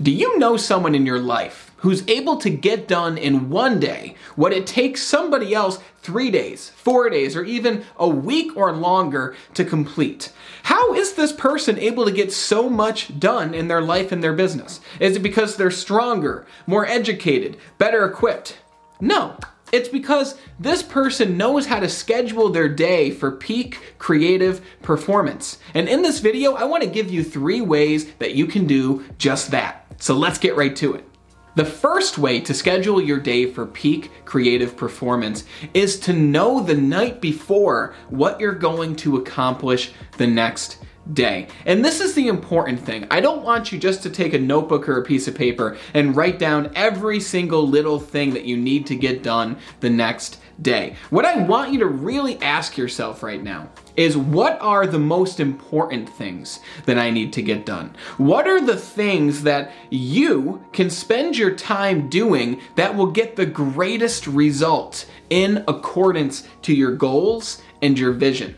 Do you know someone in your life who's able to get done in one day what it takes somebody else three days, four days, or even a week or longer to complete? How is this person able to get so much done in their life and their business? Is it because they're stronger, more educated, better equipped? No. It's because this person knows how to schedule their day for peak creative performance. And in this video, I want to give you three ways that you can do just that. So let's get right to it. The first way to schedule your day for peak creative performance is to know the night before what you're going to accomplish the next day. And this is the important thing. I don't want you just to take a notebook or a piece of paper and write down every single little thing that you need to get done the next day. What I want you to really ask yourself right now is what are the most important things that I need to get done? What are the things that you can spend your time doing that will get the greatest result in accordance to your goals and your vision?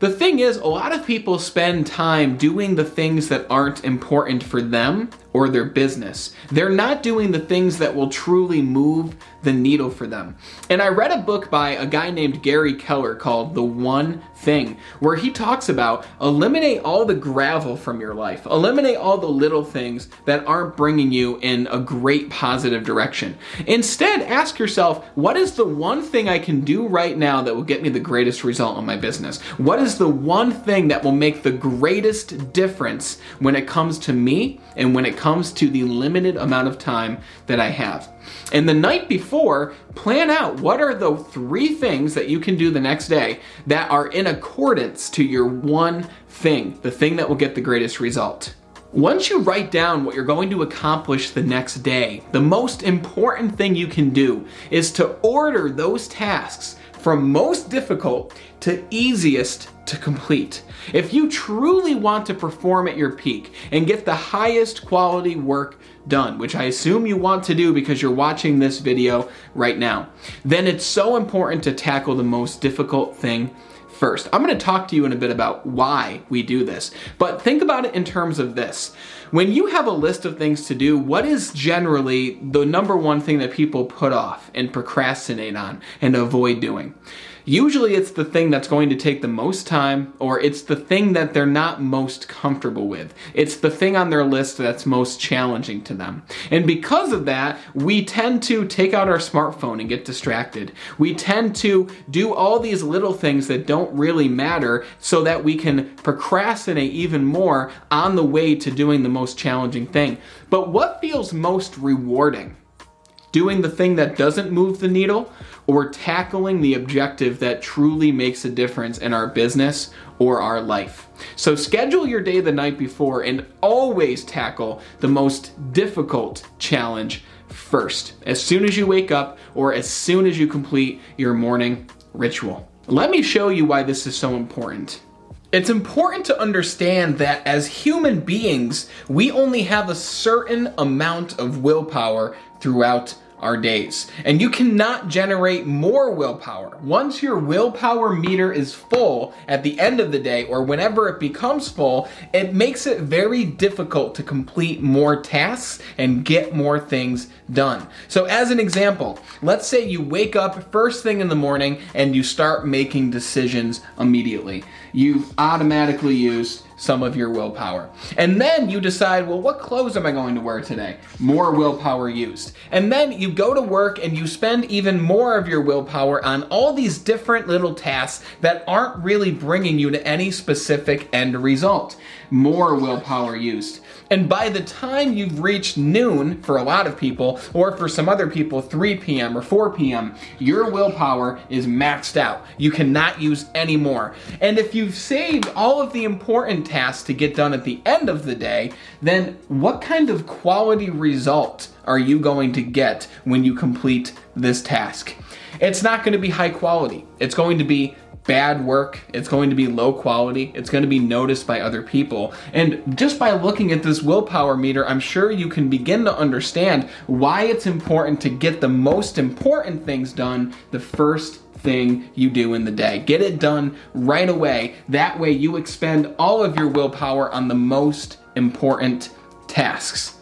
The thing is, a lot of people spend time doing the things that aren't important for them or their business. They're not doing the things that will truly move the needle for them. And I read a book by a guy named Gary Keller called The One Thing, where he talks about eliminate all the gravel from your life, eliminate all the little things that aren't bringing you in a great positive direction. Instead, ask yourself, what is the one thing I can do right now that will get me the greatest result in my business? What is the one thing that will make the greatest difference when it comes to me and when it comes to the limited amount of time that I have. And the night before, plan out what are the three things that you can do the next day that are in accordance to your one thing, the thing that will get the greatest result. Once you write down what you're going to accomplish the next day, the most important thing you can do is to order those tasks from most difficult to easiest to complete. If you truly want to perform at your peak and get the highest quality work done, which I assume you want to do because you're watching this video right now, then it's so important to tackle the most difficult thing first. I'm going to talk to you in a bit about why we do this, but think about it in terms of this. When you have a list of things to do, what is generally the number one thing that people put off and procrastinate on and avoid doing? Usually it's the thing that's going to take the most time, or it's the thing that they're not most comfortable with. It's the thing on their list that's most challenging to them. And because of that, we tend to take out our smartphone and get distracted. We tend to do all these little things that don't really matter so that we can procrastinate even more on the way to doing the most challenging thing. But what feels most rewarding? Doing the thing that doesn't move the needle, or tackling the objective that truly makes a difference in our business or our life. So schedule your day the night before and always tackle the most difficult challenge first, as soon as you wake up or as soon as you complete your morning ritual. Let me show you why this is so important. It's important to understand that as human beings, we only have a certain amount of willpower throughout our days. And you cannot generate more willpower. Once your willpower meter is full at the end of the day or whenever it becomes full, it makes it very difficult to complete more tasks and get more things done. So, as an example, let's say you wake up first thing in the morning and you start making decisions immediately. You've automatically used some of your willpower. And then you decide, well, what clothes am I going to wear today? More willpower used. And then you go to work and you spend even more of your willpower on all these different little tasks that aren't really bringing you to any specific end result. More willpower used. And by the time you've reached noon for a lot of people, or for some other people, 3 p.m. or 4 p.m., your willpower is maxed out. You cannot use any more. And if you've saved all of the important tasks to get done at the end of the day, then what kind of quality result are you going to get when you complete this task? It's not going to be high quality. It's going to be bad work, it's going to be low quality, it's going to be noticed by other people. And just by looking at this willpower meter, I'm sure you can begin to understand why it's important to get the most important things done the first thing you do in the day. Get it done right away. That way you expend all of your willpower on the most important tasks.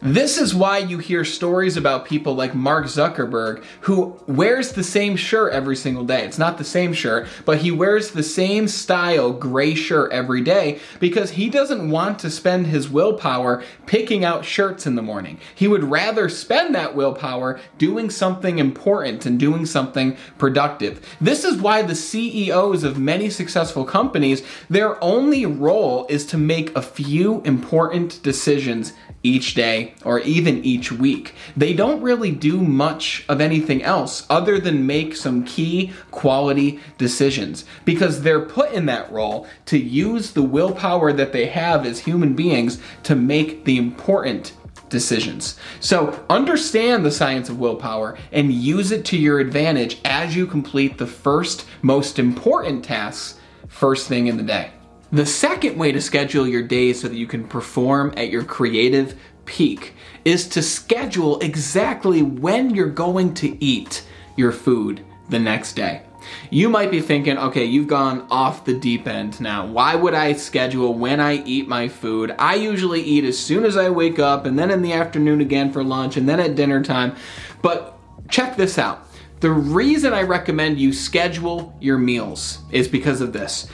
This is why you hear stories about people like Mark Zuckerberg who wears the same shirt every single day. It's not the same shirt, but he wears the same style gray shirt every day because he doesn't want to spend his willpower picking out shirts in the morning. He would rather spend that willpower doing something important and doing something productive. This is why the CEOs of many successful companies, their only role is to make a few important decisions each day or even each week. They don't really do much of anything else other than make some key quality decisions because they're put in that role to use the willpower that they have as human beings to make the important decisions. So understand the science of willpower and use it to your advantage as you complete the first most important tasks first thing in the day. The second way to schedule your days so that you can perform at your creative peak is to schedule exactly when you're going to eat your food the next day. You might be thinking, okay, you've gone off the deep end now. Why would I schedule when I eat my food? I usually eat as soon as I wake up and then in the afternoon again for lunch and then at dinner time. But check this out. The reason I recommend you schedule your meals is because of this.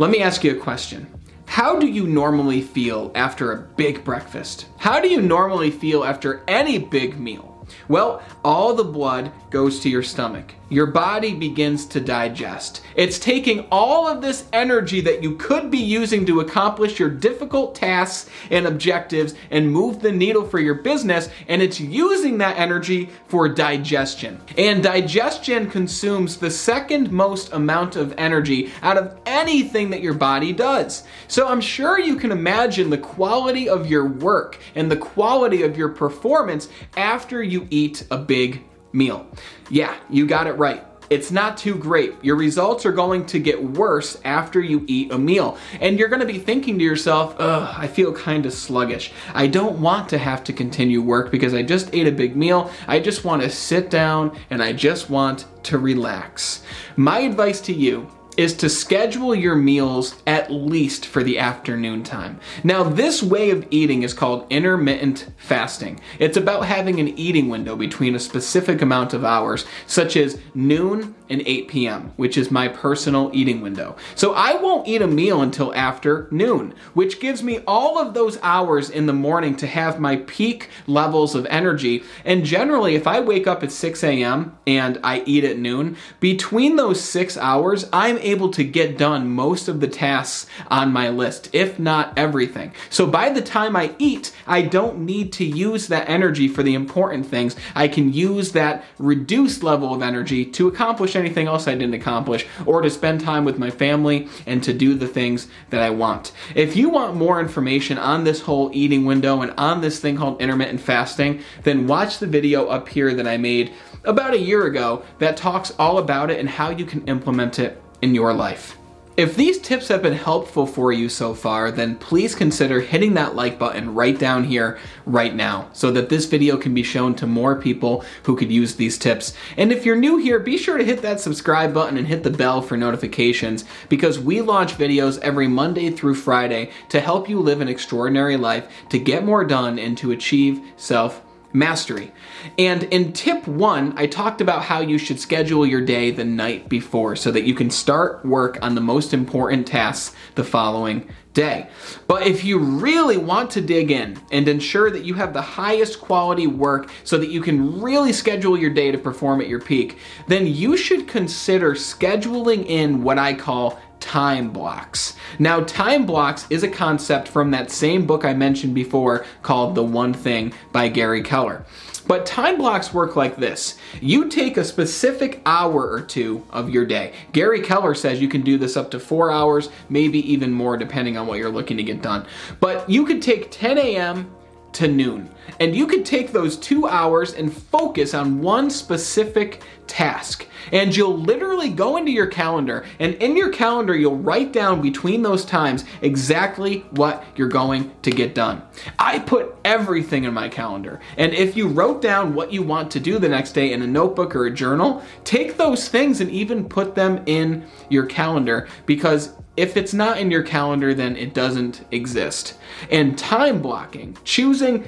Let me ask you a question. How do you normally feel after a big breakfast? How do you normally feel after any big meal? Well, all the blood goes to your stomach your body begins to digest. It's taking all of this energy that you could be using to accomplish your difficult tasks and objectives and move the needle for your business, and it's using that energy for digestion. And digestion consumes the second most amount of energy out of anything that your body does. So I'm sure you can imagine the quality of your work and the quality of your performance after you eat a big meal. Yeah, you got it right. It's not too great. Your results are going to get worse after you eat a meal. And you're going to be thinking to yourself, ugh, I feel kind of sluggish. I don't want to have to continue work because I just ate a big meal. I just want to sit down and I just want to relax. My advice to you is to schedule your meals at least for the afternoon time. Now, this way of eating is called intermittent fasting. It's about having an eating window between a specific amount of hours, such as noon and 8 p.m., which is my personal eating window. So I won't eat a meal until after noon, which gives me all of those hours in the morning to have my peak levels of energy. And generally, if I wake up at 6 a.m. and I eat at noon, between those six hours, I'm able to get done most of the tasks on my list, if not everything. So by the time I eat, I don't need to use that energy for the important things. I can use that reduced level of energy to accomplish anything else I didn't accomplish or to spend time with my family and to do the things that I want. If you want more information on this whole eating window and on this thing called intermittent fasting, then watch the video up here that I made about a year ago that talks all about it and how you can implement it in your life. If these tips have been helpful for you so far, then please consider hitting that like button right down here, right now, so that this video can be shown to more people who could use these tips. And if you're new here, be sure to hit that subscribe button and hit the bell for notifications because we launch videos every Monday through Friday to help you live an extraordinary life, to get more done, and to achieve self mastery. And in tip one, I talked about how you should schedule your day the night before so that you can start work on the most important tasks the following day. But if you really want to dig in and ensure that you have the highest quality work so that you can really schedule your day to perform at your peak, then you should consider scheduling in what I call time blocks. Now, time blocks is a concept from that same book I mentioned before called The One Thing by Gary Keller. But time blocks work like this. You take a specific hour or two of your day. Gary Keller says you can do this up to four hours, maybe even more, depending on what you're looking to get done. But you could take 10 a.m. to noon. And you could take those two hours and focus on one specific task. And you'll literally go into your calendar, and in your calendar, you'll write down between those times exactly what you're going to get done. I put everything in my calendar. And if you wrote down what you want to do the next day in a notebook or a journal, take those things and even put them in your calendar because if it's not in your calendar, then it doesn't exist. And time blocking, choosing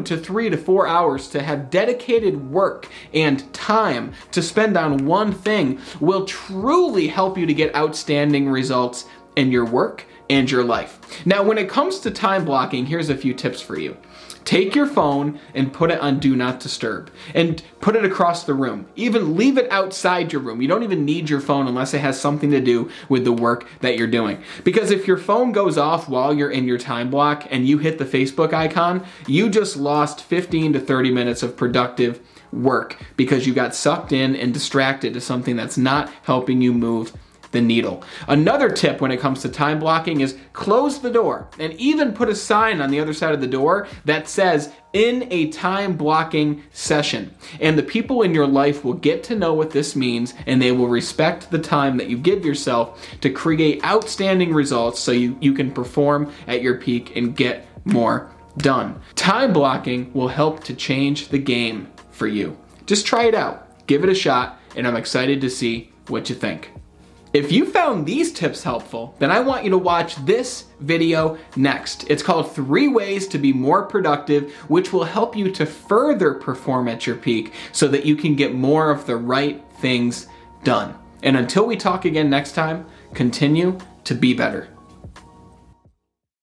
to three to four hours to have dedicated work and time to spend on one thing will truly help you to get outstanding results in your work and your life. Now, when it comes to time blocking, here's a few tips for you. Take your phone and put it on do not disturb and put it across the room. Even leave it outside your room. You don't even need your phone unless it has something to do with the work that you're doing. Because if your phone goes off while you're in your time block and you hit the Facebook icon, you just lost 15 to 30 minutes of productive work because you got sucked in and distracted to something that's not helping you move the needle. Another tip when it comes to time blocking is close the door and even put a sign on the other side of the door that says in a time blocking session. And the people in your life will get to know what this means and they will respect the time that you give yourself to create outstanding results so you, you can perform at your peak and get more done. Time blocking will help to change the game for you. Just try it out, give it a shot, and I'm excited to see what you think. If you found these tips helpful, then I want you to watch this video next. It's called Three Ways to Be More Productive, which will help you to further perform at your peak so that you can get more of the right things done. And until we talk again next time, continue to be better.